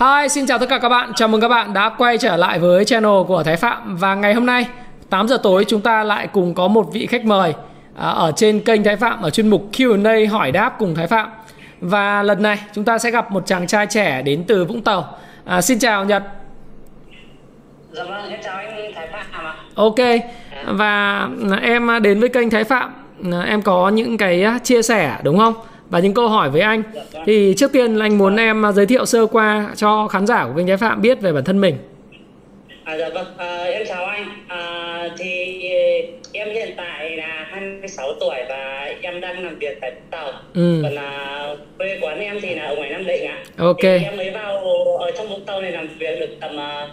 Hi, xin chào tất cả các bạn. Chào mừng các bạn đã quay trở lại với channel của Thái Phạm và ngày hôm nay 8 giờ tối chúng ta lại cùng có một vị khách mời à, ở trên kênh Thái Phạm ở chuyên mục Q&A hỏi đáp cùng Thái Phạm. Và lần này chúng ta sẽ gặp một chàng trai trẻ đến từ Vũng Tàu. À, xin chào Nhật. Dạ vâng, em chào anh Thái Phạm ạ. Ok. Và em đến với kênh Thái Phạm, em có những cái chia sẻ đúng không? Và những câu hỏi với anh. Thì trước tiên anh muốn em giới thiệu sơ qua cho khán giả của kênh Thái Phạm biết về bản thân mình. À, dạ vâng, à, em chào anh. À, thì em hiện tại là 26 tuổi và em đang làm việc tại Tàu. Ừ. Còn là quê quán em thì là ở ngoài Nam Định ạ. Ok. Thì em mới vào ở trong Vũng Tàu này làm việc được tầm uh,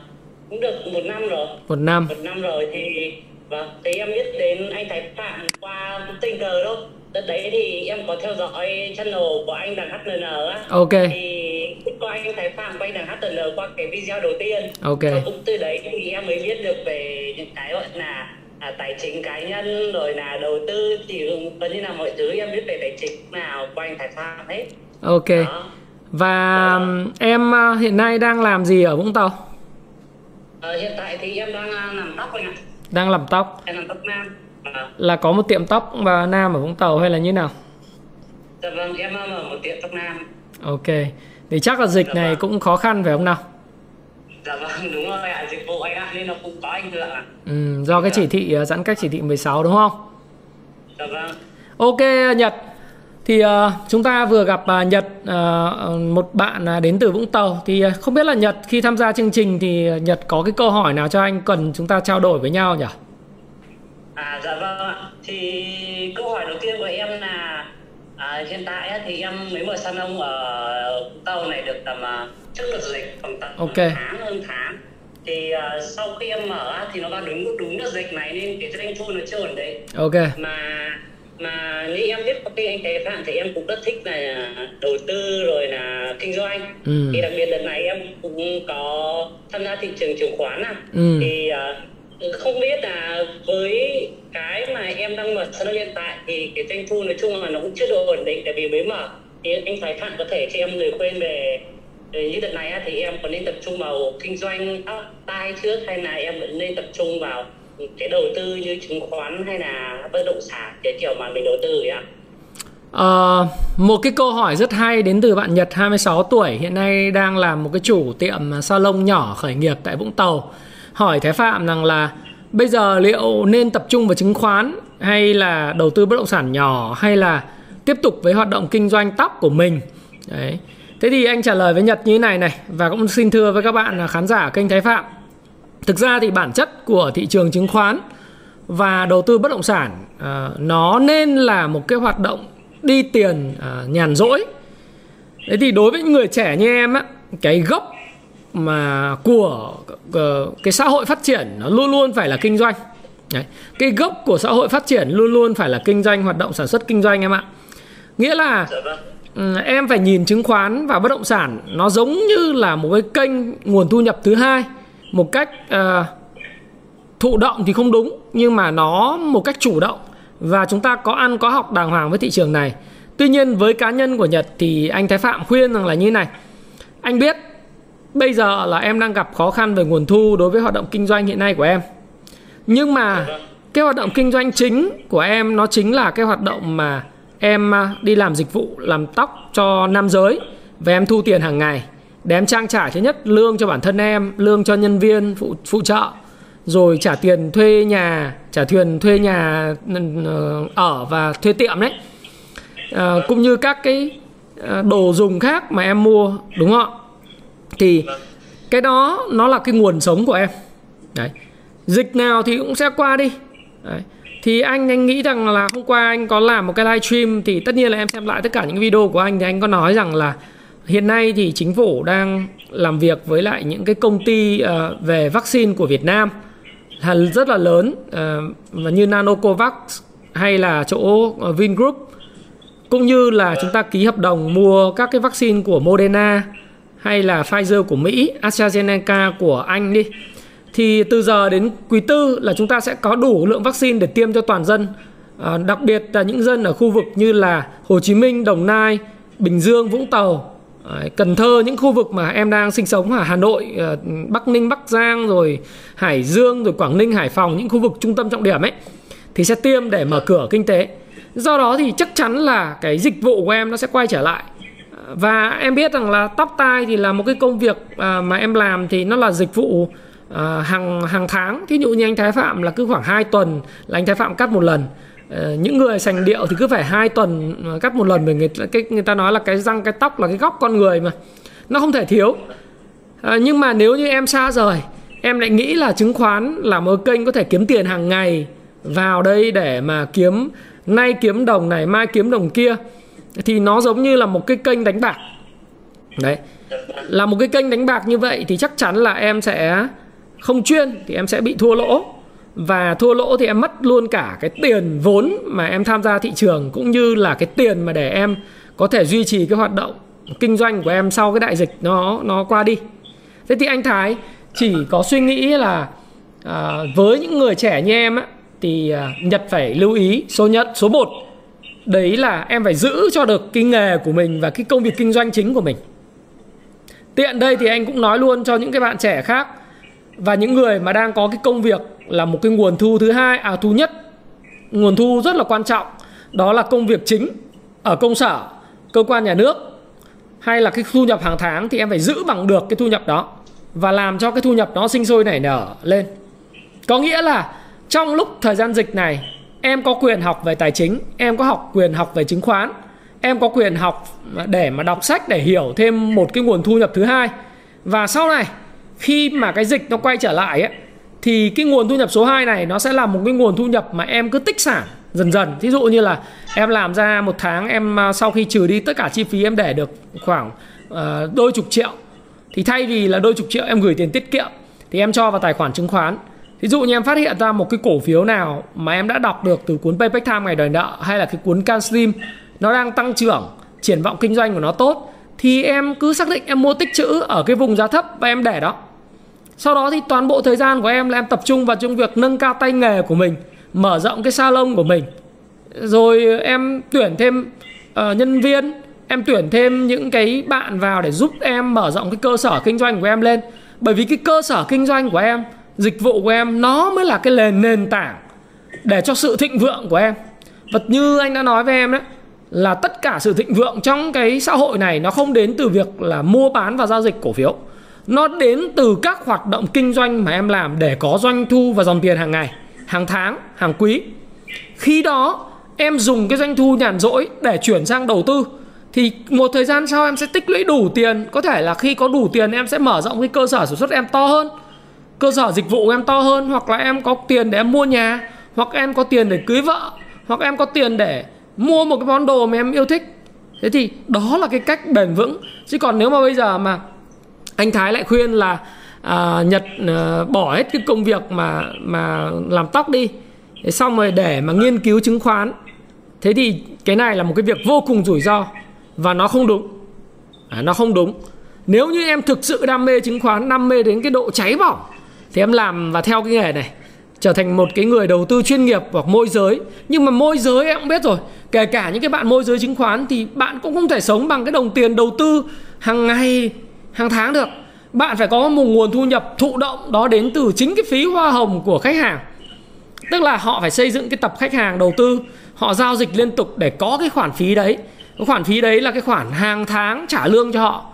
cũng được một năm rồi. Một năm. Một năm rồi thì vâng, thì em biết đến anh Thái Phạm qua tình cờ thôi đợt đấy thì em có theo dõi channel của anh đằng HNN á. Ok. Thì có anh Thái Phạm anh đằng HNN qua cái video đầu tiên. Ok. Và cũng từ đấy thì em mới biết được về những cái gọi là à, tài chính cá nhân rồi là đầu tư thì gần như là mọi thứ em biết về tài chính nào của anh Thái Phạm hết. Ok. Đó. và Đó. em à, hiện nay đang làm gì ở Vũng Tàu? À, hiện tại thì em đang à, làm tóc anh ạ. Đang làm tóc. Em làm tóc nam là có một tiệm tóc và nam ở Vũng Tàu hay là như nào? Dạ vâng, em mở một tiệm tóc nam. Ok. Thì chắc là dịch dạ này vâng. cũng khó khăn phải không nào? Dạ vâng, đúng rồi ạ, dịch vụ anh ạ, nên nó cũng có ảnh hưởng ạ. Ừ, do cái chỉ thị ờ, giãn cách chỉ thị 16 đúng không? Dạ vâng. Ok Nhật, thì uh, chúng ta vừa gặp uh, Nhật uh, một bạn uh, đến từ Vũng Tàu thì uh, không biết là Nhật khi tham gia chương trình thì Nhật có cái câu hỏi nào cho anh cần chúng ta trao đổi với nhau nhỉ? À dạ vâng ạ. Thì câu hỏi đầu tiên của em là à, hiện tại thì em mới mở salon ở tàu này được tầm uh, trước đợt dịch tầm tầm okay. tháng hơn tháng thì uh, sau khi em mở thì nó vào đúng đúng đợt dịch này nên cái doanh thu nó chưa ổn định ok mà mà như em biết công ty anh Thế Phạm thì em cũng rất thích là đầu tư rồi là kinh doanh ừ. thì đặc biệt lần này em cũng có tham gia thị trường chứng khoán à ừ. thì uh, không biết là với cái mà em đang mở sân hiện tại thì cái doanh thu nói chung là nó cũng chưa được ổn định tại vì mới mở thì anh Thái Phạm có thể cho em lời khuyên về như đợt này thì em có nên tập trung vào kinh doanh tóc tai trước hay là em vẫn nên tập trung vào cái đầu tư như chứng khoán hay là bất động sản cái kiểu mà mình đầu tư ạ? À, một cái câu hỏi rất hay đến từ bạn Nhật 26 tuổi hiện nay đang làm một cái chủ tiệm salon nhỏ khởi nghiệp tại Vũng Tàu hỏi Thái Phạm rằng là bây giờ liệu nên tập trung vào chứng khoán hay là đầu tư bất động sản nhỏ hay là tiếp tục với hoạt động kinh doanh tóc của mình? Đấy. Thế thì anh trả lời với Nhật như thế này này và cũng xin thưa với các bạn là khán giả kênh Thái Phạm. Thực ra thì bản chất của thị trường chứng khoán và đầu tư bất động sản uh, nó nên là một cái hoạt động đi tiền uh, nhàn rỗi. Thế thì đối với những người trẻ như em á cái gốc mà của uh, cái xã hội phát triển nó luôn luôn phải là kinh doanh. Đấy. cái gốc của xã hội phát triển luôn luôn phải là kinh doanh hoạt động sản xuất kinh doanh em ạ. Nghĩa là um, em phải nhìn chứng khoán và bất động sản nó giống như là một cái kênh nguồn thu nhập thứ hai một cách uh, thụ động thì không đúng nhưng mà nó một cách chủ động. Và chúng ta có ăn có học đàng hoàng với thị trường này. Tuy nhiên với cá nhân của nhật thì anh thái phạm khuyên rằng là như này. Anh biết bây giờ là em đang gặp khó khăn về nguồn thu đối với hoạt động kinh doanh hiện nay của em. Nhưng mà cái hoạt động kinh doanh chính của em nó chính là cái hoạt động mà em à, đi làm dịch vụ làm tóc cho nam giới và em thu tiền hàng ngày để em trang trải thứ nhất lương cho bản thân em lương cho nhân viên phụ phụ trợ rồi trả tiền thuê nhà trả tiền thuê nhà ừ, ừ, ở và thuê tiệm đấy. À, cũng như các cái ờ, đồ dùng khác mà em mua đúng không thì cái đó nó là cái nguồn sống của em. Đấy. Dịch nào thì cũng sẽ qua đi. Đấy. thì anh anh nghĩ rằng là hôm qua anh có làm một cái live stream thì tất nhiên là em xem lại tất cả những video của anh thì anh có nói rằng là hiện nay thì chính phủ đang làm việc với lại những cái công ty uh, về vaccine của Việt Nam là rất là lớn uh, như Nanocovax hay là chỗ ờ, Vingroup cũng như là chúng ta ký hợp đồng mua các cái vaccine của Moderna hay là Pfizer của Mỹ, AstraZeneca của Anh đi thì từ giờ đến quý tư là chúng ta sẽ có đủ lượng vaccine để tiêm cho toàn dân à, đặc biệt là những dân ở khu vực như là Hồ Chí Minh, Đồng Nai, Bình Dương, Vũng Tàu, à, Cần Thơ những khu vực mà em đang sinh sống ở Hà Nội, à, Bắc Ninh, Bắc Giang rồi Hải Dương rồi Quảng Ninh, Hải Phòng những khu vực trung tâm trọng điểm ấy thì sẽ tiêm để mở cửa kinh tế. Do đó thì chắc chắn là cái dịch vụ của em nó sẽ quay trở lại và em biết rằng là tóc tai thì là một cái công việc à, mà em làm thì nó là dịch vụ à, hàng hàng tháng. Thí dụ như anh thái phạm là cứ khoảng 2 tuần là anh thái phạm cắt một lần. Ờ, những người sành điệu thì cứ phải hai tuần ờ, cắt một lần bởi người cái người ta nói là cái răng cái tóc là cái góc con người mà. Nó không thể thiếu. À, nhưng mà nếu như em xa rời em lại nghĩ là chứng khoán là một kênh có thể kiếm tiền hàng ngày vào đây để mà kiếm nay kiếm đồng này mai kiếm đồng kia thì nó giống như là một cái kênh đánh bạc. Đấy. Là một cái kênh đánh bạc như vậy thì chắc chắn là em sẽ không chuyên thì em sẽ bị thua lỗ. Và thua lỗ thì em mất luôn cả cái tiền vốn mà em tham gia thị trường cũng như là cái tiền mà để em có thể duy trì cái hoạt động kinh doanh của em sau cái đại dịch nó nó qua đi. Thế thì anh Thái chỉ có suy nghĩ là à, với những người trẻ như em á thì à, Nhật phải lưu ý số nhất số 1 đấy là em phải giữ cho được cái nghề của mình và cái công việc kinh doanh chính của mình. Tiện đây thì anh cũng nói luôn cho những cái bạn trẻ khác và những người mà đang có cái công việc là một cái nguồn thu thứ hai à thu nhất, nguồn thu rất là quan trọng, đó là công việc chính ở công sở, cơ quan nhà nước hay là cái thu nhập hàng tháng thì em phải giữ bằng được cái thu nhập đó và làm cho cái thu nhập nó sinh sôi nảy nở lên. Có nghĩa là trong lúc thời gian dịch này em có quyền học về tài chính em có học quyền học về chứng khoán em có quyền học để mà đọc sách để hiểu thêm một cái nguồn thu nhập thứ hai. Và sau này khi mà cái dịch nó quay trở lại ấy, thì cái nguồn thu nhập số 2 này nó sẽ là một cái nguồn thu nhập mà em cứ tích sản dần dần. Thí dụ như là em làm ra một tháng em à, sau khi trừ đi tất cả chi phí em để được khoảng uh, đôi chục triệu thì thay vì là đôi chục triệu em gửi tiền tiết kiệm thì em cho vào tài khoản chứng khoán. Ví dụ như em phát hiện ra một cái cổ phiếu nào mà em đã đọc được từ cuốn Payback Time ngày đòi nợ hay là cái cuốn CanSlim nó đang tăng trưởng, triển vọng kinh doanh của nó tốt thì em cứ xác định em mua tích trữ ở cái vùng giá thấp và em để đó. Sau đó thì toàn bộ thời gian của em là em tập trung vào trong việc nâng cao tay nghề của mình, mở rộng cái salon của mình. Rồi em tuyển thêm uh, nhân viên, em tuyển thêm những cái bạn vào để giúp em mở rộng cái cơ sở kinh doanh của em lên. Bởi vì cái cơ sở kinh doanh của em dịch vụ của em nó mới là cái nền nền tảng để cho sự thịnh vượng của em. Và như anh đã nói với em đấy, là tất cả sự thịnh vượng trong cái xã hội này nó không đến từ việc là mua bán và giao dịch cổ phiếu. Nó đến từ các hoạt động kinh doanh mà em làm để có doanh thu và dòng tiền hàng ngày, hàng tháng, hàng quý. Khi đó, em dùng cái doanh thu nhàn rỗi để chuyển sang đầu tư. Thì một thời gian sau em sẽ tích lũy đủ tiền. Có thể là khi có đủ tiền, em sẽ mở rộng cái cơ sở sản xuất em to hơn cơ sở dịch vụ em to hơn hoặc là em có tiền để em mua nhà hoặc em có tiền để cưới vợ hoặc em có tiền để mua một cái món đồ mà em yêu thích. Thế thì đó là cái cách bền vững. Chứ còn nếu mà bây giờ mà anh thái lại khuyên là à, nhật à, bỏ hết cái công việc mà mà làm tóc đi thế xong rồi để mà nghiên cứu chứng khoán. Thế thì cái này là một cái việc vô cùng rủi ro và nó không đúng. À, nó không đúng. Nếu như em thực sự đam mê chứng khoán đam mê đến cái độ cháy bỏng thì em làm và theo cái nghề này, trở thành một cái người đầu tư chuyên nghiệp hoặc môi giới. Nhưng mà môi giới em cũng biết rồi, kể cả những cái bạn môi giới chứng khoán thì bạn cũng không thể sống bằng cái đồng tiền đầu tư hàng ngày, hàng tháng được. Bạn phải có một nguồn thu nhập thụ động đó đến từ chính cái phí hoa hồng của khách hàng. Tức là họ phải xây dựng cái tập khách hàng đầu tư, họ giao dịch liên tục để có cái khoản phí đấy. Cái khoản phí đấy là cái khoản hàng tháng trả lương cho họ.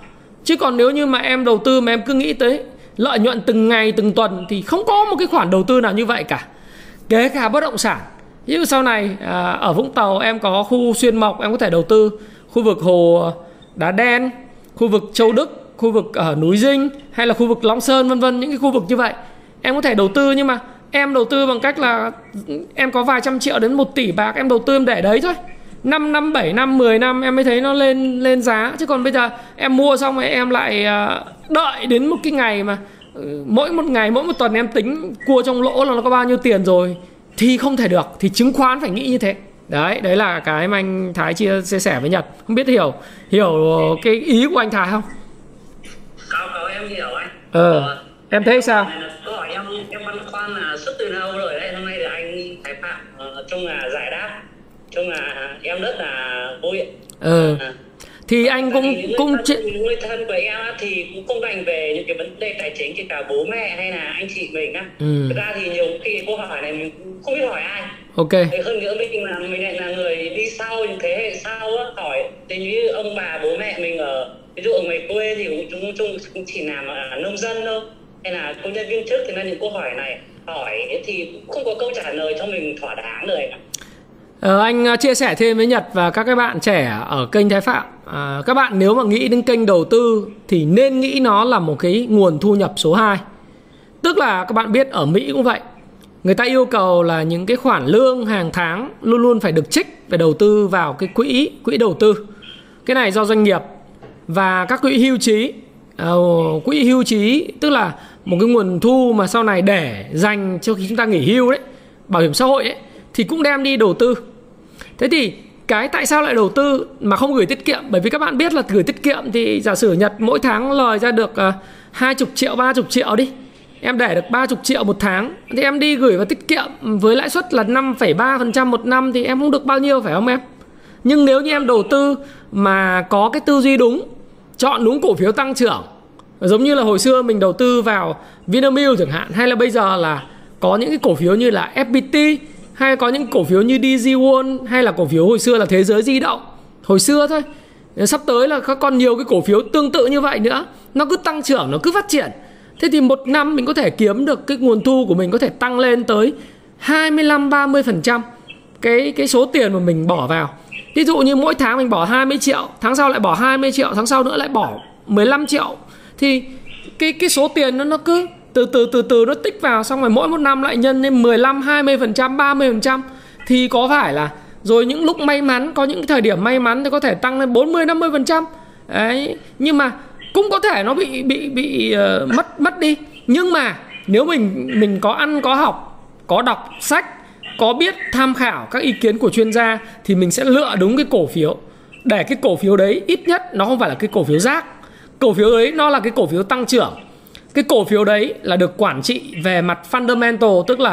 Chứ còn nếu như mà em đầu tư mà em cứ nghĩ tới lợi nhuận từng ngày từng tuần thì không có một cái khoản đầu tư nào như vậy cả. Kể cả bất động sản. Như sau này à, ở Vũng Tàu em có khu xuyên mộc em có thể đầu tư. Khu vực hồ đá đen khu vực Châu Đức khu vực ở núi Dinh hay là khu vực Long Sơn vân vân những cái khu vực như vậy. Em có thể đầu tư nhưng mà em đầu tư bằng cách là em có vài trăm triệu đến một tỷ bạc em đầu tư em để đấy thôi. 5 năm 7 năm 10 năm em mới thấy nó lên lên giá. Chứ còn bây giờ em mua xong rồi em lại à, đợi đến một cái ngày mà ừ, mỗi một ngày mỗi một tuần em tính cua trong lỗ là nó có bao nhiêu tiền rồi thì không thể được thì chứng khoán phải nghĩ như thế. Đấy đấy là cái mà anh Thái chia chia sẻ với Nhật. Không biết hiểu hiểu cái ý của anh Thái không? Có có em hiểu anh. Ờ, ờ em thấy sao? Câu hỏi em em băn khoăn là suốt từ lâu rồi đấy hôm nay là anh Thái Phạm uh, chung là giải đáp chung là em rất là vui ừ à. Thì anh cũng người cũng thân, người thân của em thì cũng không dành về những cái vấn đề tài chính kể cả bố mẹ hay là anh chị mình á. Ừ. thực ra thì nhiều khi câu hỏi này mình không biết hỏi ai. Ok. Thì hơn nữa mình là mình lại là người đi sau những thế hệ sau á hỏi thì như ông bà bố mẹ mình ở ví dụ ở ngoài quê thì chúng chung cũng chỉ làm ở nông dân thôi hay là công nhân viên chức thì là những câu hỏi này hỏi thì không có câu trả lời cho mình thỏa đáng được Ờ, anh ờ, chia sẻ thêm với Nhật và các cái bạn trẻ ở kênh Thái Phạm. À, Các bạn nếu mà nghĩ đến kênh đầu tư thì nên nghĩ nó là một cái nguồn thu nhập số 2 Tức là các bạn biết ở Mỹ cũng vậy Người ta yêu cầu là những cái khoản lương hàng tháng luôn luôn phải được trích về đầu tư vào cái quỹ quỹ đầu tư. Cái này do doanh nghiệp và các quỹ hưu trí. Uh, Quỹ hưu trí tức là một cái nguồn thu mà sau này để dành cho khi chúng ta nghỉ hưu đấy Bảo hiểm xã hội ấy thì cũng đem đi đầu tư. Thế thì cái tại sao lại đầu tư mà không gửi tiết kiệm? Bởi vì các bạn biết là gửi tiết kiệm thì giả sử nhật mỗi tháng lời ra được à, hai chục triệu ba chục triệu đi. Em để được ba chục triệu một tháng. Thì em đi gửi vào tiết kiệm với lãi suất là 5,3% một năm thì em không được bao nhiêu phải không em? Nhưng nếu như em đầu tư mà có cái tư duy đúng chọn đúng cổ phiếu tăng trưởng giống như là hồi xưa mình đầu tư vào Vinamilk chẳng hạn hay là bây giờ là có những cái cổ phiếu như là FPT hay có những cổ phiếu như DG World hay là cổ phiếu hồi xưa là thế giới di động? Hồi xưa thôi. Ờ, sắp tới là có còn nhiều cái cổ phiếu tương tự như vậy nữa. Nó cứ tăng trưởng, nó cứ phát triển. Thế thì một năm mình có thể kiếm được cái nguồn thu của mình có thể tăng lên tới 25 30 phần trăm cái cái số tiền mà mình bỏ vào. Ví dụ như mỗi tháng mình bỏ 20 triệu, tháng sau lại bỏ 20 triệu, tháng sau nữa lại bỏ 15 triệu. Thì cái cái số tiền nó nó cứ từ từ từ từ nó tích vào xong rồi mỗi một năm lại nhân lên 15 20%, 30% thì có phải là rồi những lúc may mắn có những thời điểm may mắn thì có thể tăng lên 40 50% đấy nhưng mà cũng có thể nó bị bị bị uh, mất mất đi. Nhưng mà nếu mình mình có ăn có học có đọc sách có biết tham khảo các ý kiến của chuyên gia thì mình sẽ lựa đúng cái cổ phiếu. Để cái cổ phiếu đấy ít nhất nó không phải là cái cổ phiếu rác. Cổ phiếu ấy nó là cái cổ phiếu tăng trưởng cái cổ phiếu đấy là được quản trị về mặt fundamental tức là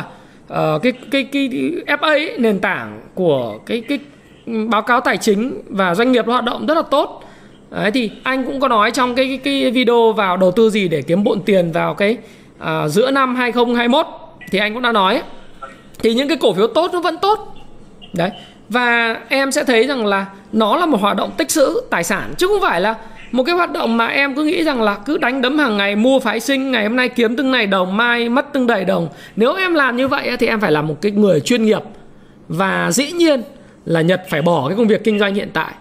uh, cái cái cái FA ấy, nền tảng của cái cái báo cáo tài chính và doanh nghiệp hoạt động rất là tốt. Đấy thì anh cũng có nói trong cái cái, cái video vào đầu tư gì để kiếm bộn tiền vào cái uh, giữa năm 2021 thì anh cũng đã nói. Thì những cái cổ phiếu tốt nó vẫn tốt. Đấy và em sẽ thấy rằng là nó là một hoạt động tích trữ tài sản chứ không phải là một cái hoạt động mà em cứ nghĩ rằng là cứ đánh đấm hàng ngày, mua phái sinh, ngày hôm nay kiếm từng này đồng, mai mất từng đầy đồng. Nếu em làm như vậy thì em phải là một cái người chuyên nghiệp. Và dĩ nhiên là nhật phải bỏ cái công việc kinh doanh hiện tại.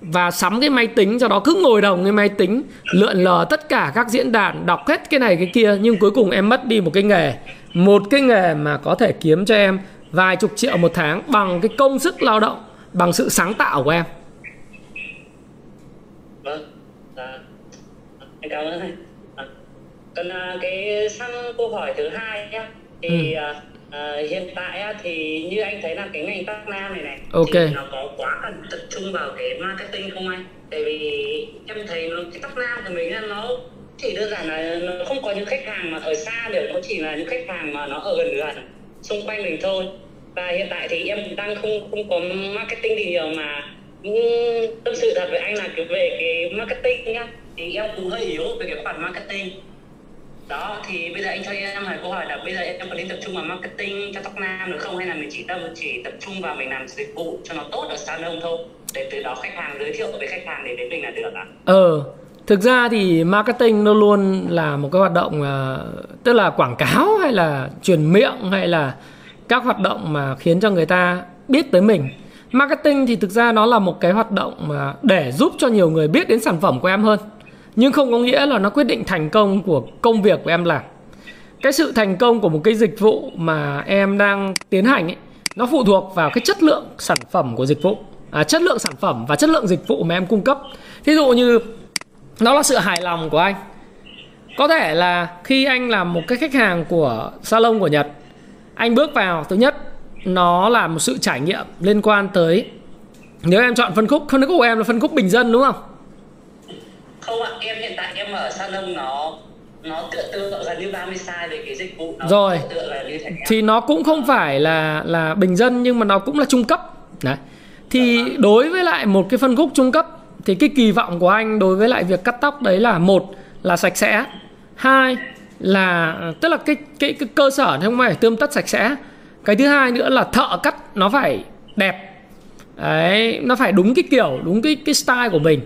Và sắm cái máy tính cho đó cứ ngồi đồng cái máy tính, lượn lờ tất cả các diễn đàn, đọc hết cái này cái kia, nhưng cuối cùng em mất đi một cái nghề. Một cái nghề mà có thể kiếm cho em vài chục triệu một tháng bằng cái công sức lao động, bằng sự sáng tạo của em vâng à, em cảm ơn anh à, còn à, cái sang câu hỏi thứ hai nhá thì ừ. à, à, hiện tại á, thì như anh thấy là cái ngành Bắc Nam này này okay. thì nó có quá cần tập trung vào cái marketing không anh? Tại vì em thấy nó, cái Bắc Nam của mình nó chỉ đơn giản là nó không có những khách hàng mà ở xa được nó chỉ là những khách hàng mà nó ở gần gần xung quanh mình thôi và hiện tại thì em đang không không có marketing gì nhiều mà tâm sự thật với anh là về cái marketing nhá thì em cũng hơi yếu về cái khoản marketing. Đó thì bây giờ anh cho em hỏi câu hỏi là bây giờ em có nên tập trung vào marketing cho tóc nam được không? Hay là mình chỉ tập chỉ tập trung vào mình làm dịch vụ cho nó tốt ở salon thôi? Để từ đó khách hàng giới thiệu với khách hàng để đến mình là được ạ. Ờ thực ra thì marketing nó luôn là một cái hoạt động uh, tức là quảng cáo hay là truyền miệng hay là các hoạt động mà khiến cho người ta biết tới mình. Marketing thì thực ra nó là một cái hoạt động mà để giúp cho nhiều người biết đến sản phẩm của em hơn nhưng không có nghĩa là nó quyết định thành công của công việc của em làm. Cái sự thành công của một cái dịch vụ mà em đang tiến hành ấy nó phụ thuộc vào cái chất lượng sản phẩm của dịch vụ. À, chất lượng sản phẩm và chất lượng dịch vụ mà em cung cấp. Thí dụ như nó là sự hài lòng của anh. Có thể là khi anh làm một cái khách hàng của salon của nhật anh bước vào thứ nhất nó là một sự trải nghiệm liên quan tới nếu em chọn phân khúc phân khúc của em là phân khúc bình dân đúng không? Không ạ em hiện tại em ở salon nó nó tựa tựa gần như 30 size về cái dịch vụ nó rồi. tựa là như thế thì nó cũng không phải là là bình dân nhưng mà nó cũng là trung cấp. Đấy. Thì đối với lại một cái phân khúc trung cấp thì cái kỳ vọng của anh đối với lại việc cắt tóc đấy là một là sạch sẽ hai là tức là cái cái, cái cơ sở không phải tươm tất sạch sẽ. Cái thứ hai nữa là thợ cắt nó phải đẹp. Đấy nó phải đúng cái kiểu đúng cái cái style của mình.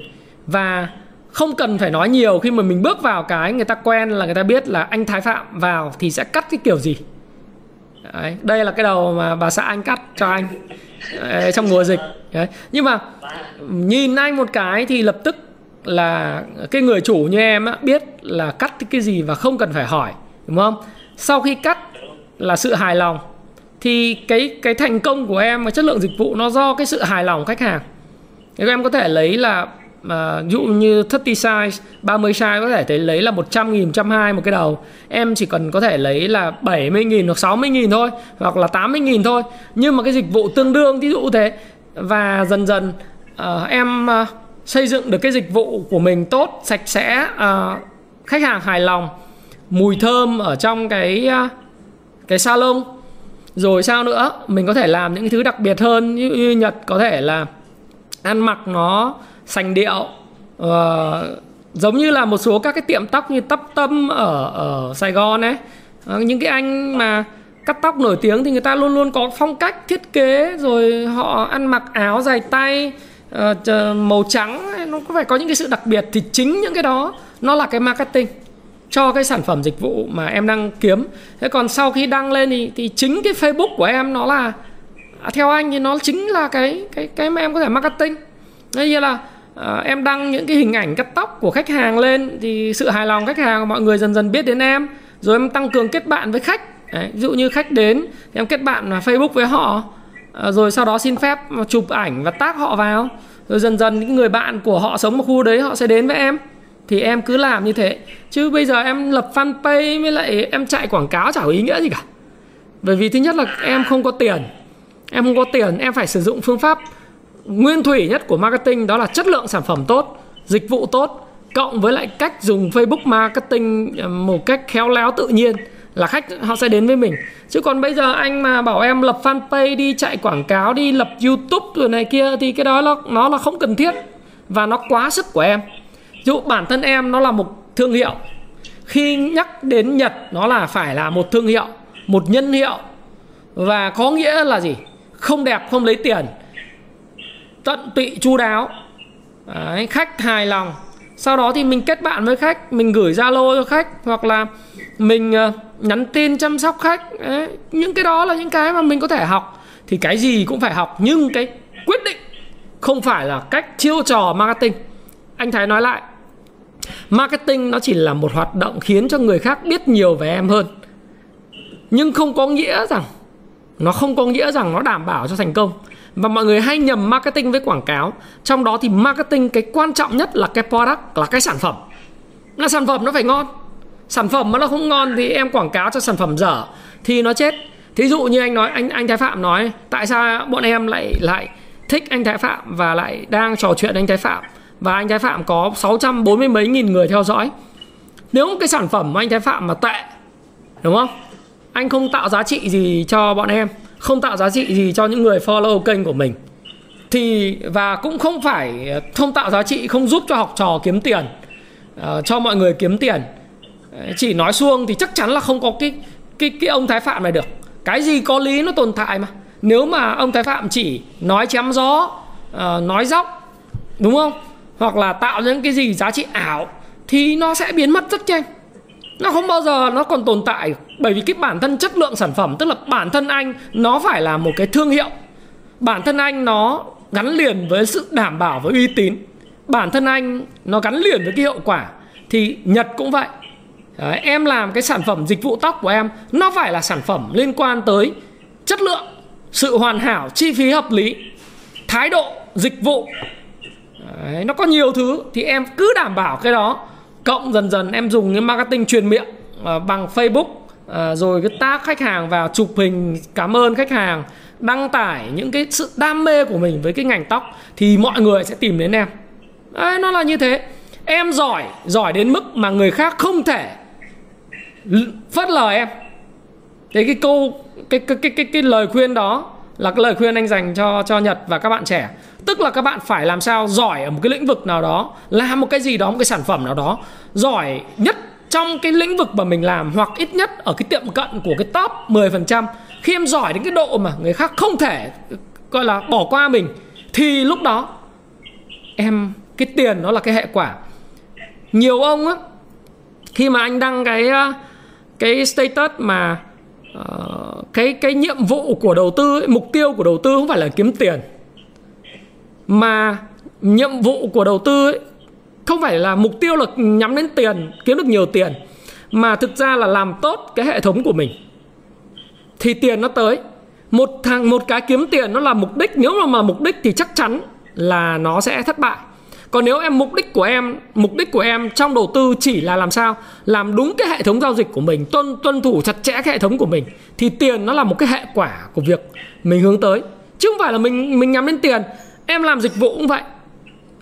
Và không cần phải nói nhiều khi mà mình bước vào cái người ta quen là người ta biết là anh Thái Phạm vào thì sẽ cắt cái kiểu gì. Đấy, đây là cái đầu mà bà xã anh cắt cho anh. Đấy, trong mùa dịch. Đấy. nhưng mà nhìn anh một cái thì lập tức là cái người chủ như em á, biết là cắt cái gì và không cần phải hỏi đúng không? Sau khi cắt là sự hài lòng. Thì cái cái thành công của em và chất lượng dịch vụ nó do cái sự hài lòng khách hàng. Thì em có thể lấy là Ờ, mà dụ như 30 size 30 size có thể thấy lấy là 100 nghìn 120 một cái đầu. Em chỉ cần có thể lấy là 70 nghìn hoặc 60 nghìn thôi hoặc là 80 nghìn thôi. Nhưng mà cái dịch vụ tương đương ví dụ thế. Và dần dần uh, em uh, xây dựng được cái dịch vụ của mình tốt sạch sẽ uh, khách hàng hài lòng mùi thơm ở trong cái uh, cái salon. Rồi sao nữa? Mình có thể làm những thứ đặc biệt hơn. Như, như nhật có thể là ăn mặc nó sành điệu. Uh, giống như là một số các cái tiệm tóc như tóc tâm ở ở Sài Gòn ấy. Uh, những cái anh mà cắt tóc nổi tiếng thì người ta luôn luôn có phong cách thiết kế rồi họ ăn mặc áo dài tay uh, màu trắng nó có phải có những cái sự đặc biệt thì chính những cái đó nó là cái marketing cho cái sản phẩm dịch vụ mà em đang kiếm. Thế còn sau khi đăng lên thì thì chính cái Facebook của em nó là à, theo anh thì nó chính là cái cái cái mà em có thể marketing. Đây như là à, em đăng những cái hình ảnh cắt tóc của khách hàng lên thì sự hài lòng khách hàng mọi người dần dần biết đến em. Rồi em tăng cường kết bạn với khách. Đấy, ví dụ như khách đến thì em kết bạn là Facebook với họ. À, rồi sau đó xin phép chụp ảnh và tác họ vào. Rồi dần dần những người bạn của họ sống ở khu đấy họ sẽ đến với em. Thì em cứ làm như thế. Chứ bây giờ em lập fanpage với lại em chạy quảng cáo chả có ý nghĩa gì cả. Bởi vì thứ nhất là em không có tiền. Em không có tiền em phải sử dụng phương pháp nguyên thủy nhất của marketing đó là chất lượng sản phẩm tốt, dịch vụ tốt, cộng với lại cách dùng Facebook marketing ờ, một cách khéo léo tự nhiên là khách họ sẽ đến với mình. Chứ còn bây giờ anh mà bảo em lập fanpage đi, chạy quảng cáo đi, lập youtube rồi này kia thì cái đó nó nó là không cần thiết và nó quá sức của em. Dụ bản thân em nó là một thương hiệu, khi nhắc đến nhật nó là phải là một thương hiệu, một nhân hiệu. Và có nghĩa là gì? Không đẹp không lấy tiền tận tụy chu đáo. Đấy, khách hài lòng. Sau đó thì mình kết bạn với khách mình gửi zalo cho khách hoặc là mình ờ, nhắn tin chăm sóc khách. Đấy, những cái đó là những cái mà mình có thể học. Thì cái gì cũng phải học nhưng cái quyết định không phải là cách chiêu trò marketing. Anh thái nói lại marketing nó chỉ là một hoạt động khiến cho người khác biết nhiều về em hơn. Nhưng không có nghĩa rằng nó không có nghĩa rằng nó đảm bảo cho thành công và mọi người hay nhầm marketing với quảng cáo. Trong đó thì marketing cái quan trọng nhất là cái product, là cái sản phẩm. Là sản phẩm nó phải ngon. Sản phẩm mà nó không ngon thì em quảng cáo cho sản phẩm dở, thì nó chết. Thí dụ như anh nói, anh anh thái phạm nói, tại sao bọn em lại lại thích anh thái phạm và lại đang trò chuyện anh thái phạm? Và anh thái phạm có 640 mấy nghìn người theo dõi. Nếu cái sản phẩm của anh thái phạm mà tệ, đúng không? Anh không tạo giá trị gì cho bọn em không tạo giá trị gì cho những người follow kênh của mình. Thì và cũng không phải không tạo giá trị không giúp cho học trò kiếm tiền uh, cho mọi người kiếm tiền. Ờ, chỉ nói xuông thì chắc chắn là không có cái cái cái ông thái phạm này được. Cái gì có lý nó tồn tại mà. Nếu mà ông thái phạm chỉ nói chém gió uh, nói dóc đúng không? Hoặc là tạo những cái gì giá trị ảo thì nó sẽ biến mất rất nhanh nó không bao giờ nó còn tồn tại bởi vì cái bản thân chất lượng sản phẩm tức là bản thân anh nó phải là một cái thương hiệu. Bản thân anh nó gắn liền với sự đảm bảo với uy tín. Bản thân anh nó gắn liền với cái hiệu quả thì nhật cũng vậy. Đấy, em làm cái sản phẩm dịch vụ tóc của em nó phải là sản phẩm liên quan tới chất lượng sự hoàn hảo chi phí hợp lý thái độ dịch vụ. Đấy, nó có nhiều thứ thì em cứ đảm bảo cái đó cộng dần dần em dùng cái marketing truyền miệng uh, bằng Facebook uh, rồi cái tag khách hàng vào chụp hình cảm ơn khách hàng đăng tải những cái sự đam mê của mình với cái ngành tóc thì mọi người sẽ tìm đến em. Đấy, nó là như thế. Em giỏi giỏi đến mức mà người khác không thể phớt lờ em. Thế cái câu cái cái cái cái, cái lời khuyên đó là cái lời khuyên anh dành cho cho Nhật và các bạn trẻ tức là các bạn phải làm sao giỏi ở một cái lĩnh vực nào đó làm một cái gì đó một cái sản phẩm nào đó giỏi nhất trong cái lĩnh vực mà mình làm hoặc ít nhất ở cái tiệm cận của cái top 10% khi em giỏi đến cái độ mà người khác không thể gọi là bỏ qua mình thì lúc đó em cái tiền nó là cái hệ quả. Nhiều ông á khi mà anh đăng cái ờ, cái status mà uh, cái cái nhiệm vụ của đầu tư ấy, mục tiêu của đầu tư không phải là kiếm tiền mà nhiệm vụ của đầu tư ấy, không phải là mục tiêu là nhắm đến tiền kiếm được nhiều tiền mà thực ra là làm tốt cái hệ thống của mình. Thì tiền nó tới. Một thằng một cái kiếm tiền nó là mục đích nếu mà, mà mục đích thì chắc chắn là nó sẽ thất bại. Còn nếu em mục đích của em mục đích của em trong đầu tư chỉ là làm sao? Làm đúng cái hệ thống giao dịch của mình tuân tuân thủ chặt chẽ cái hệ thống của mình thì tiền nó là một cái hệ quả của việc mình hướng tới. Chứ không phải là mình mình nhắm đến tiền em làm dịch vụ cũng vậy.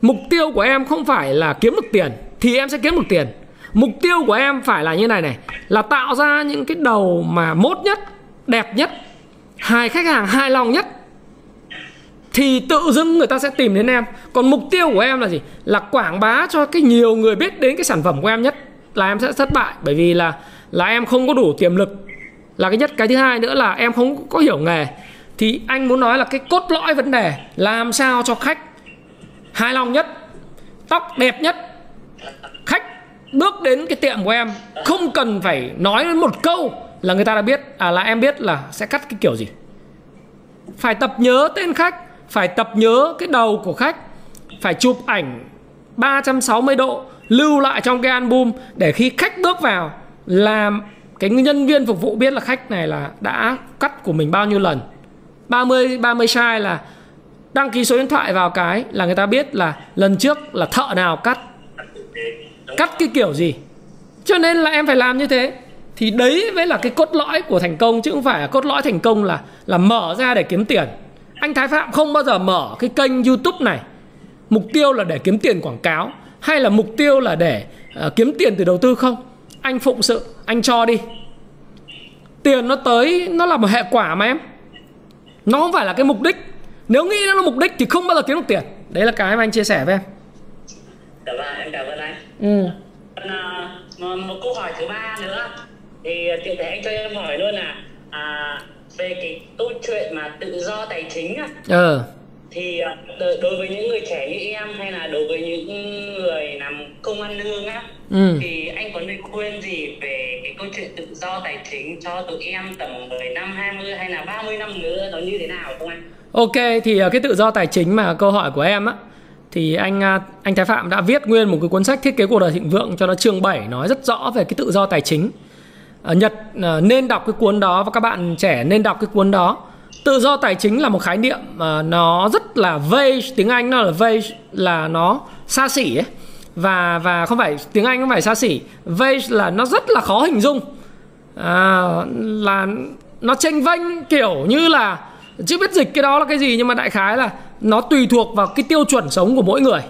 Mục tiêu của em không phải là kiếm được tiền, thì em sẽ kiếm được tiền. Mục tiêu của em phải là như này này, là tạo ra những cái đầu mà mốt nhất, đẹp nhất hai khách hàng hài lòng nhất. Thì tự dưng người ta sẽ tìm đến em. Còn mục tiêu của em là gì? Là quảng bá cho cái nhiều người biết đến cái sản phẩm của em nhất, là em sẽ thất bại. Bởi vì là là em không có đủ tiềm lực. Là cái nhất, cái thứ hai nữa là em không có hiểu nghề thì anh muốn nói là cái cốt lõi vấn đề, làm sao cho khách hài lòng nhất, tóc đẹp nhất, khách bước đến cái tiệm của em, không cần phải nói đến một câu là người ta đã biết à là em biết là sẽ cắt cái kiểu gì. Phải tập nhớ tên khách, phải tập nhớ cái đầu của khách, phải chụp ảnh 360 độ, lưu lại trong cái album để khi khách bước vào, làm cái nhân viên phục vụ biết là khách này là đã cắt của mình bao nhiêu lần. 30 30 sai là đăng ký số điện thoại vào cái là người ta biết là lần trước là thợ nào cắt. Cắt cái kiểu gì? Cho nên là em phải làm như thế. Thì đấy mới là cái cốt lõi của thành công chứ không phải là cốt lõi thành công là là mở ra để kiếm tiền. Anh Thái Phạm không bao giờ mở cái kênh YouTube này. Mục tiêu là để kiếm tiền quảng cáo hay là mục tiêu là để uh, kiếm tiền từ đầu tư không? Anh phụng sự anh cho đi. Tiền nó tới nó là một hệ quả mà em nó không phải là cái mục đích. Nếu nghĩ nó là mục đích thì không bao giờ kiếm được tiền. Đấy là cái mà anh chia sẻ với em. Cảm ơn em cảm ơn anh. Ừ. À, một, câu hỏi thứ ba nữa. Thì tiện thể anh cho em hỏi luôn là à, về cái câu chuyện mà tự do tài chính á. Ờ thì à, đối với những người trẻ như em hay là đối với những người làm công ăn lương á ừ. thì anh có lời khuyên gì về cái câu chuyện tự do tài chính cho tụi em tầm 10 năm 20 hay là 30 năm nữa nó như thế nào không anh? Ok thì à, cái tự do tài chính mà câu hỏi của em á thì anh à, anh Thái Phạm đã viết nguyên một cái cuốn sách thiết kế cuộc đời thịnh vượng cho nó chương 7 nói rất rõ về cái tự do tài chính Ờ, Nhật ờ, nên đọc cái cuốn đó và các bạn trẻ nên đọc cái cuốn đó tự do tài chính là một khái niệm mà nó rất là vague. Tiếng anh nó là vague là nó xa xỉ ấy. Và và không phải tiếng anh không phải xa xỉ. Vague là nó rất là khó hình dung. À, là nó tranh vênh kiểu như là chưa biết dịch cái đó là cái gì nhưng mà đại khái là nó tùy thuộc vào cái tiêu chuẩn sống của mỗi người.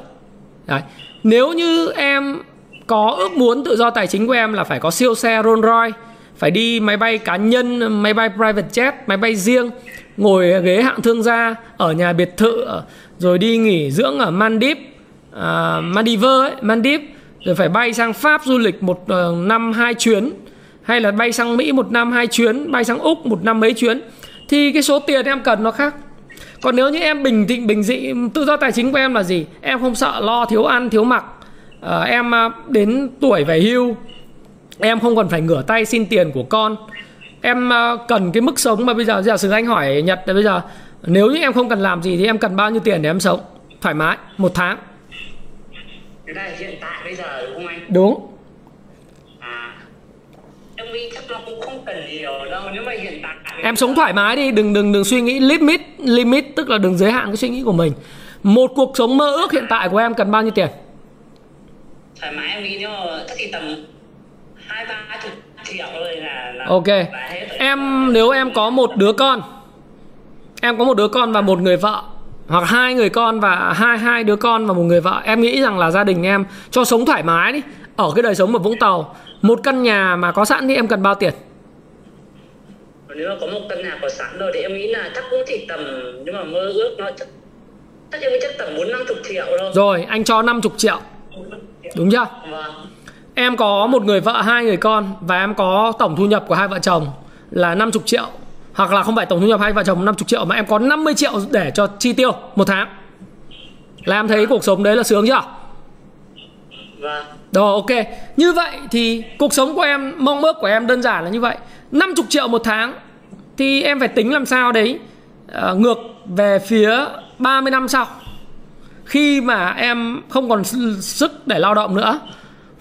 Đấy. nếu như em có ước muốn tự do tài chính của em là phải có siêu xe Rolls Royce phải đi máy bay cá nhân máy bay private jet máy bay riêng ngồi ghế hạng thương gia ở nhà biệt thự rồi đi nghỉ dưỡng ở Maldives à, Maldives ấy, Maldives rồi phải bay sang Pháp du lịch một uh, năm hai chuyến hay là bay sang Mỹ một năm hai chuyến bay sang Úc một năm mấy chuyến. Thì cái số tiền em cần nó khác. Còn nếu như em bình tĩnh bình dị tự do tài chính của em là gì? Em không sợ lo thiếu ăn thiếu mặc. Ờ, à, em đến tuổi về hưu em không còn phải ngửa tay xin tiền của con em à, cần cái mức sống mà bây giờ giả sử anh hỏi nhật là bây giờ nếu như em không cần làm gì thì em cần bao nhiêu tiền để em sống? Thoải mái một tháng. Cái này hiện tại bây giờ đúng không anh? Đúng. À em nghĩ chắc nó cũng không cần nhiều đâu nếu mà hiện tại em sống thoải mái đi đừng đừng đừng suy nghĩ limit limit tức là đừng giới hạn cái suy nghĩ của mình. Một cuộc sống mơ ước hiện tại của em cần bao nhiêu tiền? Thoải mái em nghĩ nếu mà chắc thì tầm hai ba chục ok. em nếu em có một đứa con em có một đứa con và một người vợ hoặc hai người con và hai hai đứa con và một người vợ em nghĩ rằng là gia đình em cho sống thoải mái đi. Ở cái đời sống ở Vũng Tàu một căn nhà mà có sẵn thì em cần bao tiền? Nếu mà có một căn nhà có sẵn rồi thì em nghĩ là chắc cũng chỉ tầm nhưng mà mơ ước nó chắc chắc em nghĩ chắc tầm bốn năm chục triệu thôi. Rồi anh cho 50 triệu. Đúng chưa? Vâng. Em có một người vợ hai người con và em có tổng thu nhập của hai vợ chồng là 50 triệu hoặc là không phải tổng thu nhập hai vợ chồng 50 triệu mà em có 50 triệu để cho chi tiêu một tháng là em thấy cuộc sống đấy là sướng chưa Vâng. Rồi ok. Như vậy thì cuộc sống của em, mong ước của em đơn giản là như vậy. 50 triệu một tháng thì em phải tính làm sao đấy uh, ngược về phía 30 năm sau. Khi mà em không còn sức để lao động nữa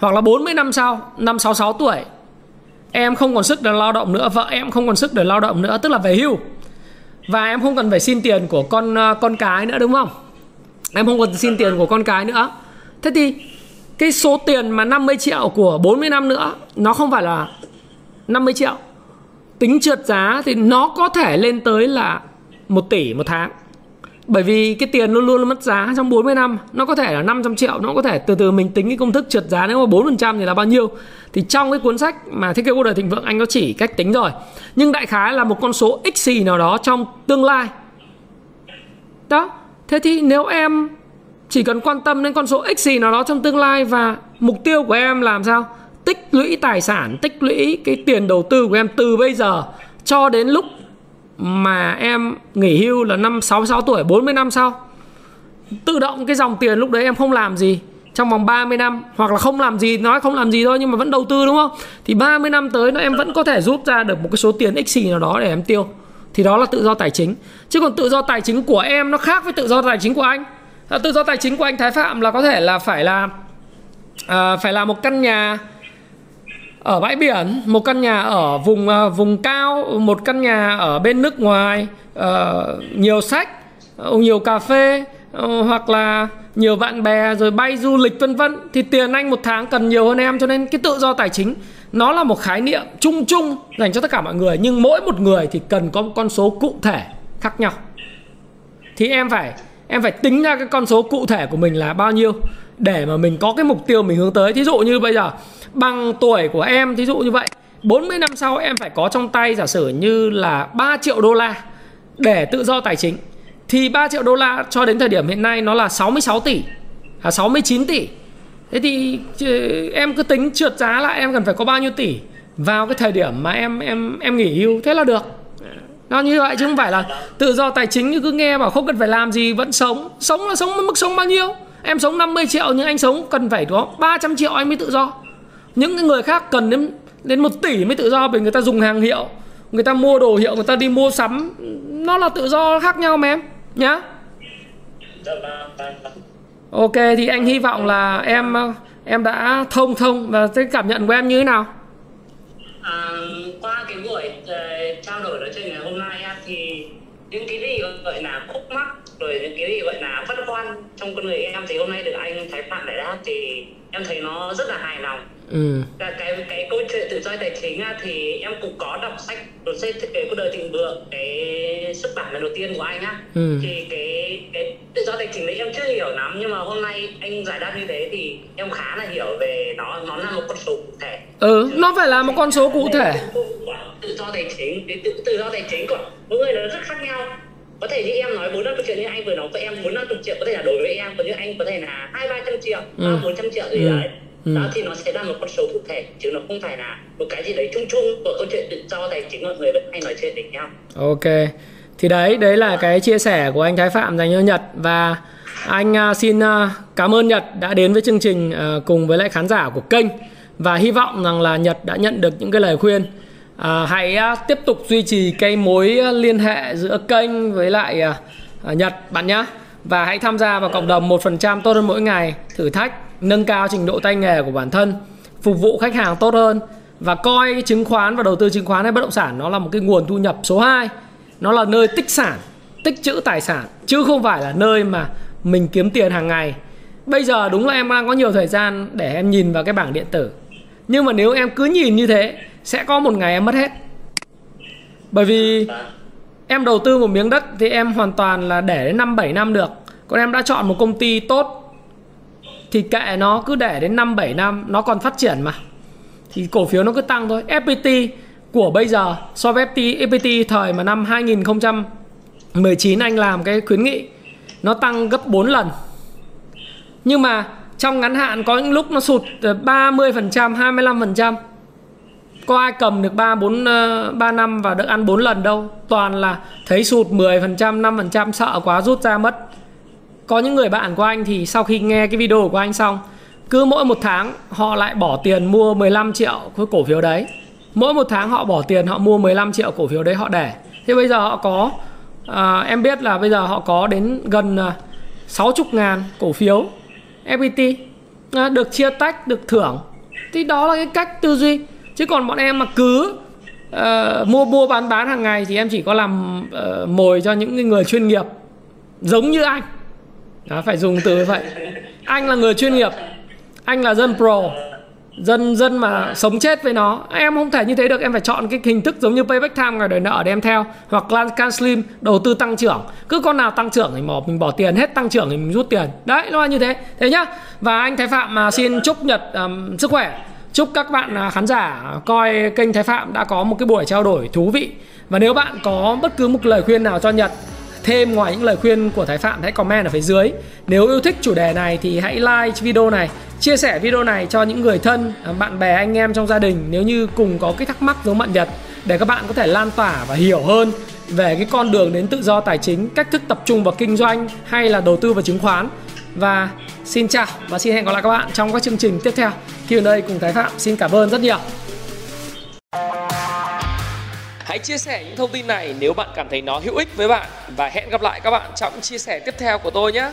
hoặc là 40 năm sau, năm 66 tuổi em không còn sức để lao động nữa, vợ em không còn sức để lao động nữa, tức là về hưu. Và em không cần phải xin tiền của con ờ, con cái nữa đúng không? Em không cần xin tiền của con cái nữa. Thế thì cái số tiền mà 50 triệu của 40 năm nữa nó không phải là 50 triệu tính trượt giá thì nó có thể lên tới là 1 tỷ một tháng bởi vì cái tiền luôn luôn mất giá trong 40 năm, nó có thể là 500 triệu, nó có thể từ từ mình tính cái công thức trượt giá, nếu mà 4% thì là bao nhiêu. Thì trong cái cuốn sách mà thiết kế cuộc đời thịnh vượng, anh có chỉ cách tính rồi. Nhưng đại khái là một con số x gì nào đó trong tương lai. Đó. Thế thì nếu em chỉ cần quan tâm đến con số x gì nào đó trong tương lai và mục tiêu của em làm sao? Tích lũy tài sản, tích lũy cái tiền đầu tư của em từ bây giờ cho đến lúc mà em nghỉ hưu là năm 66 tuổi 40 năm sau. Tự động cái dòng tiền lúc đấy em không làm gì. Trong vòng 30 năm hoặc là không làm gì nói không làm gì thôi nhưng mà vẫn đầu tư đúng không? Thì 30 năm tới nó em vẫn có thể rút ra được một cái số tiền xì nào đó để em tiêu. Thì đó là tự do tài chính. Chứ còn tự do tài chính của em nó khác với tự do tài chính của anh. Tự do tài chính của anh Thái Phạm là có thể là phải là à, phải là một căn nhà ở bãi biển một căn nhà ở vùng ờ, vùng cao một căn nhà ở bên nước ngoài uh, nhiều sách uh, nhiều cà phê uh, hoặc là nhiều bạn bè rồi bay du lịch vân vân thì tiền anh một tháng cần nhiều hơn em cho nên cái tự do tài chính nó là một khái niệm chung chung dành cho tất cả mọi người nhưng mỗi một người thì cần có một con số cụ thể khác nhau. Thì em phải em phải tính ra cái con số cụ thể của mình là bao nhiêu để mà mình có cái mục tiêu mình hướng tới. Thí dụ như bây giờ, bằng tuổi của em, thí dụ như vậy 40 năm sau em phải có trong tay giả sử như là 3 triệu đô la để tự do tài chính, thì 3 triệu đô la cho đến thời điểm hiện nay nó là 66 tỷ à 69 tỷ. Thế thì em cứ tính trượt giá lại, em cần phải có bao nhiêu tỷ vào cái thời điểm mà em em em nghỉ hưu, thế là được. Nó như vậy chứ không phải là tự do tài chính như cứ nghe bảo không cần phải làm gì, vẫn sống. Sống là sống mức sống bao nhiêu em sống 50 triệu nhưng anh sống cần phải có 300 triệu anh mới tự do. Những cái người khác cần đến đến một tỷ mới tự do vì người ta dùng hàng hiệu người ta mua đồ hiệu người ta đi mua sắm. Nó là tự do khác nhau mà em nhá. Ok thì anh hy vọng là em em đã thông thông và cái cảm nhận của em như thế nào? À, qua cái buổi uh, trao đổi nói chuyện ngày hôm nay thì những cái gì gọi là rồi những cái gì gọi là băn khoăn trong con người em thì hôm nay được anh thái phạm giải đáp thì em thấy nó rất là hài lòng. Ừ. cái cái cái câu chuyện tự do tài chính thì em cũng có đọc sách rồi sách thiết kế cuộc đời thịnh vượng cái xuất bản lần đầu tiên của anh á. Ừ. thì cái cái tự do tài chính đấy em chưa hiểu lắm nhưng mà hôm nay anh giải đáp như thế thì em khá là hiểu về nó nó là một con số cụ thể. Ừ nó phải là một con số cụ thể. Tự do tài chính cái tự, tự do tài chính của mỗi người nó rất khác nhau có thể như em nói bốn năm triệu như anh vừa nói với em bốn năm triệu có thể là đối với em còn như anh có thể là hai ba trăm triệu ba bốn trăm triệu gì ừ. đấy. Ừ. đó thì nó sẽ là một con số cụ thể chứ nó không phải là một cái gì đấy chung chung của câu chuyện tự do tài chính mọi người vẫn hay nói chuyện với nhau. Ok. Thì đấy đấy là cái chia sẻ của anh Thái Phạm dành cho Nhật. Và anh uh, xin uh, cảm ơn Nhật đã đến với chương trình uh, cùng với lại khán giả của kênh. Và hy vọng rằng là Nhật đã nhận được những cái lời khuyên à, hãy à, tiếp tục duy trì cái mối à, liên hệ giữa kênh với lại à, à Nhật bạn nhé và hãy tham gia vào cộng đồng 1% tốt hơn mỗi ngày. Thử thách nâng cao trình độ tay nghề của bản thân phục vụ khách hàng tốt hơn. Và coi chứng khoán và đầu tư chứng khoán hay bất động sản nó là một cái nguồn thu nhập số 2 nó là nơi tích sản tích trữ tài sản chứ không phải là nơi mà mình kiếm tiền hàng ngày. Bây giờ đúng là em đang có nhiều thời gian để em nhìn vào cái bảng điện tử. Nhưng mà nếu em cứ nhìn như thế sẽ có một ngày em mất hết. Bởi vì em đầu tư một miếng đất thì em hoàn toàn là để đến năm bảy năm được. Còn em đã chọn một công ty tốt thì kệ nó cứ để đến năm bảy năm nó còn phát triển mà. Thì cổ phiếu nó cứ tăng thôi. FPT của bây giờ so với FPT, FPT thời mà năm 2019 anh làm cái khuyến nghị nó tăng gấp 4 lần. Nhưng mà trong ngắn hạn có những lúc nó sụt ờ, 30%, 25% có ai cầm được 3 4 3 năm và được ăn 4 lần đâu. Toàn là thấy sụt 10%, 5% sợ quá rút ra mất. Có những người bạn của anh thì sau khi nghe cái video của anh xong, cứ mỗi một tháng họ lại bỏ tiền mua 15 triệu cái cổ phiếu đấy. Mỗi một tháng họ bỏ tiền họ mua 15 triệu cổ phiếu đấy họ để. Thế bây giờ họ có à, em biết là bây giờ họ có đến gần ờ, 60 ngàn cổ phiếu FPT à, ờ, được chia tách, được thưởng. Thì đó là cái cách tư duy chứ còn bọn em mà cứ uh, mua mua bán bán hàng ngày thì em chỉ có làm uh, mồi cho những người chuyên nghiệp. Giống như anh. Đó, phải dùng từ như vậy. Anh là người chuyên nghiệp. Anh là dân pro. Dân dân mà sống chết với nó. Em không thể như thế được. Em phải chọn cái hình thức giống như payback time ngày đời nợ để em theo. Hoặc lan can slim đầu tư tăng trưởng. Cứ con nào tăng trưởng thì bỏ mình bỏ tiền. Hết tăng trưởng thì mình rút tiền. Đấy nó là như thế. Thế nhá. Và anh thái phạm mà xin chúc nhật um, sức khỏe. Chúc các bạn à, khán giả coi kênh Thái Phạm đã có một cái buổi trao đổi thú vị. Và nếu bạn có bất cứ một lời khuyên nào cho Nhật Thêm ngoài những lời khuyên của Thái Phạm hãy comment ở phía dưới. Nếu yêu thích chủ đề này thì hãy like video này Chia sẻ video này cho những người thân, à, bạn bè, anh em trong gia đình Nếu như cùng có cái thắc mắc giống bạn Nhật Để các bạn có thể lan tỏa và hiểu hơn về cái con đường đến tự do tài chính Cách thức tập trung vào kinh doanh hay là đầu tư vào chứng khoán. Và xin chào và xin hẹn gặp lại các bạn trong các chương trình tiếp theo Q&A cùng Thái Phạm. Xin cảm ơn rất nhiều. Hãy chia sẻ những thông tin này nếu bạn cảm thấy nó hữu ích với bạn và hẹn gặp lại các bạn trong chia sẻ tiếp theo của tôi nhé.